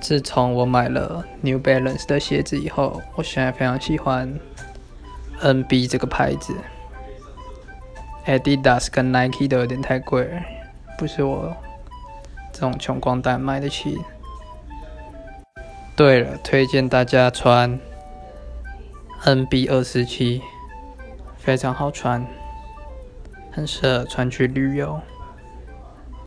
自从我买了 new balance 的鞋子以后我现在非常喜欢 nb 这个牌子。Adidas 跟 nike 都有点太贵了不是我这种穷光蛋买得起。对了推荐大家穿 nb 二十七非常好穿很适合穿去旅游。